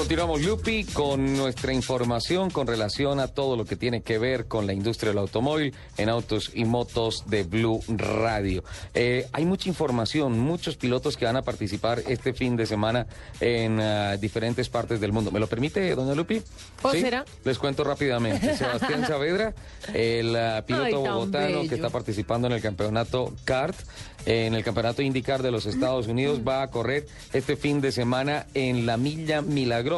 Continuamos, Lupi, con nuestra información con relación a todo lo que tiene que ver con la industria del automóvil en autos y motos de Blue Radio. Eh, hay mucha información, muchos pilotos que van a participar este fin de semana en ah, diferentes partes del mundo. ¿Me lo permite, doña Lupi? ¿O será? Les cuento rápidamente. Sebastián Saavedra, el ah, piloto Ay, bogotano que está participando en el campeonato kart, en el campeonato IndyCar de los Estados Unidos, va a correr este fin de semana en la Milla Milagrosa.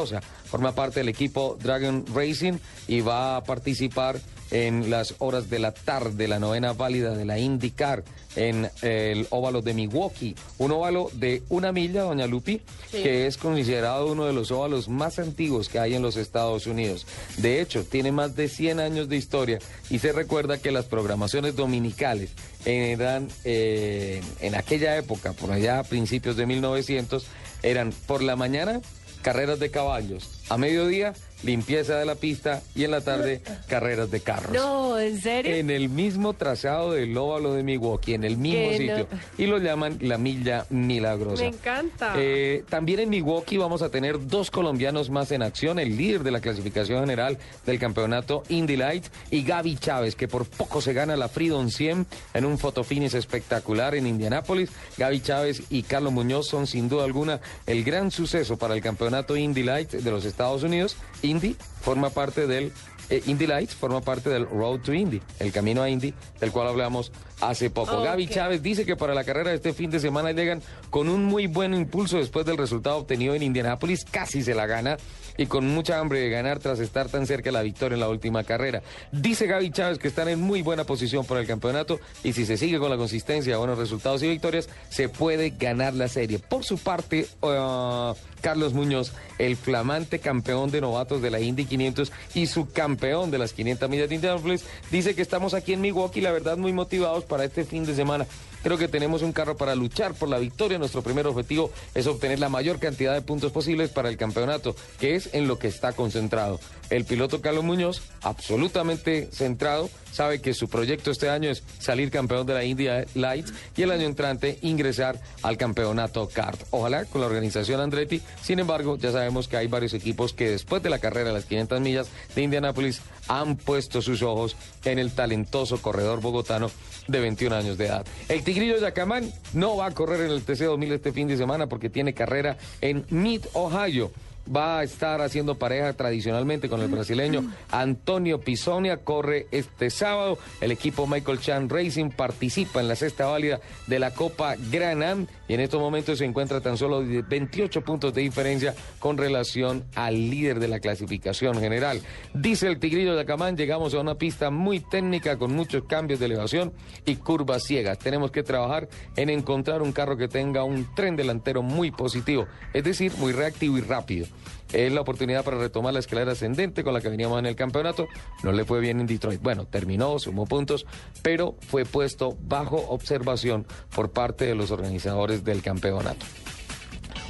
Forma parte del equipo Dragon Racing y va a participar en las horas de la tarde, la novena válida de la IndyCar en el óvalo de Milwaukee. Un óvalo de una milla, doña Lupi, que es considerado uno de los óvalos más antiguos que hay en los Estados Unidos. De hecho, tiene más de 100 años de historia y se recuerda que las programaciones dominicales eran eh, en aquella época, por allá a principios de 1900, eran por la mañana carreras de caballos, a mediodía limpieza de la pista y en la tarde carreras de carros. No, ¿en serio? En el mismo trazado del óvalo de Milwaukee, en el mismo Que sitio. no. Y lo llaman la milla milagrosa. Me encanta. Eh, también en Milwaukee vamos a tener dos colombianos más en acción, el líder de la clasificación general del campeonato Indy Light y Gaby Chávez, que por poco se gana la Freedom 100 en un fotofinish espectacular en Indianápolis. Gaby Chávez y Carlos Muñoz son sin duda alguna el gran suceso para el campeonato Indy Light de los Estados Unidos. Indy forma parte del eh, Indy Lights forma parte del Road to Indy, el camino a Indy, del cual hablamos hace poco. Gaby Chávez dice que para la carrera de este fin de semana llegan con un muy buen impulso después del resultado obtenido en Indianápolis, casi se la gana y con mucha hambre de ganar tras estar tan cerca de la victoria en la última carrera. Dice Gaby Chávez que están en muy buena posición para el campeonato y si se sigue con la consistencia, buenos resultados y victorias, se puede ganar la serie. Por su parte, uh, Carlos Muñoz, el flamante campeón de novatos de la Indy 500 y subcampeón de las 500 millas de Indianapolis, dice que estamos aquí en Milwaukee, la verdad, muy motivados para este fin de semana. Creo que tenemos un carro para luchar por la victoria. Nuestro primer objetivo es obtener la mayor cantidad de puntos posibles para el campeonato, que es en lo que está concentrado. El piloto Carlos Muñoz, absolutamente centrado, sabe que su proyecto este año es salir campeón de la India Lights y el año entrante ingresar al campeonato kart. Ojalá con la organización Andretti. Sin embargo, ya sabemos que hay varios equipos que después de la carrera de las 500 millas de Indianápolis han puesto sus ojos en el talentoso corredor bogotano de 21 años de edad. El Tigrillo Yacamán no va a correr en el TC 2000 este fin de semana porque tiene carrera en Mid, Ohio. Va a estar haciendo pareja tradicionalmente con el brasileño Antonio Pisonia. Corre este sábado. El equipo Michael Chan Racing participa en la sexta válida de la Copa Gran Am y en estos momentos se encuentra tan solo de 28 puntos de diferencia con relación al líder de la clasificación general. Dice el Tigrillo de Acamán, llegamos a una pista muy técnica con muchos cambios de elevación y curvas ciegas. Tenemos que trabajar en encontrar un carro que tenga un tren delantero muy positivo, es decir, muy reactivo y rápido. Es la oportunidad para retomar la escalera ascendente con la que veníamos en el campeonato. No le fue bien en Detroit. Bueno, terminó, sumó puntos, pero fue puesto bajo observación por parte de los organizadores del campeonato.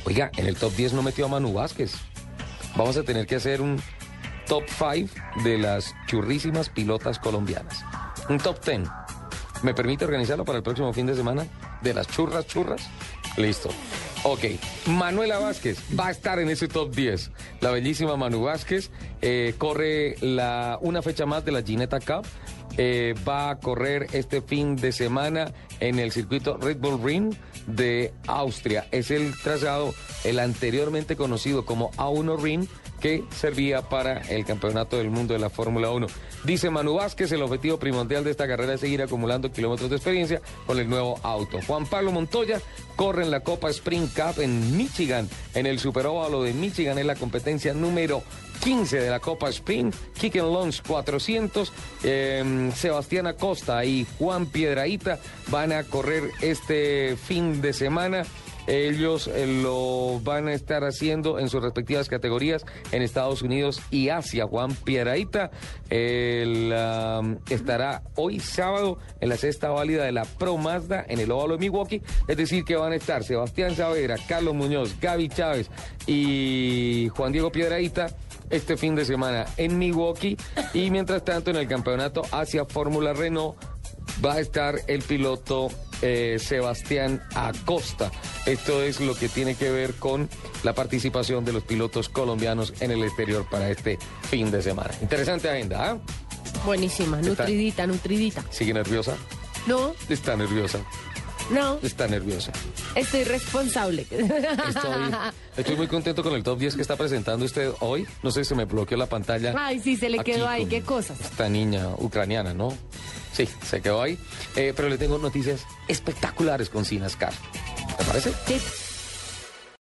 Oiga, en el top 10 no metió a Manu Vázquez. Vamos a tener que hacer un top 5 de las churrísimas pilotas colombianas. Un top 10. ¿Me permite organizarlo para el próximo fin de semana? De las churras, churras. Listo. Ok, Manuela Vázquez va a estar en ese top 10. La bellísima Manu Vázquez eh, corre la, una fecha más de la Ginetta Cup. Eh, va a correr este fin de semana en el circuito Red Bull Ring de Austria. Es el trazado, el anteriormente conocido como A1 Ring, que servía para el campeonato del mundo de la Fórmula 1. Dice Manu Vázquez, el objetivo primordial de esta carrera es seguir acumulando kilómetros de experiencia con el nuevo auto. Juan Pablo Montoya corre en la Copa Spring Cup en Michigan, en el Superóvalo de Michigan, es la competencia número 15 de la Copa Spring, Kicken Launch 400, eh, Sebastián Acosta y Juan Piedraíta van a correr este fin de semana. Ellos eh, lo van a estar haciendo en sus respectivas categorías en Estados Unidos y Asia. Juan Piedraíta el, estará hoy sábado en la sexta válida de la Pro Mazda en el óvalo de Milwaukee. Es decir, que van a estar Sebastián Saavedra, Carlos Muñoz, Gaby Chávez y Juan Diego Piedraíta este fin de semana en Milwaukee. Y mientras tanto, en el campeonato Asia Fórmula Renault va a estar el piloto eh, Sebastián Acosta. Esto es lo que tiene que ver con la participación de los pilotos colombianos en el exterior para este fin de semana. Interesante agenda, ¿ah? Buenísima, nutridita, nutridita. ¿Sigue nerviosa? No, Está nerviosa. no, Está nerviosa. estoy responsable. Estoy, estoy muy contento con el top 10 que está presentando usted hoy. No sé si se me bloqueó la pantalla. Ay, sí, se le quedó ahí, qué cosas. Esta niña ucraniana, ¿no? Sí, se quedó ahí. Eh, pero le tengo noticias espectaculares con Sinascar. ¿Te parece? Sí.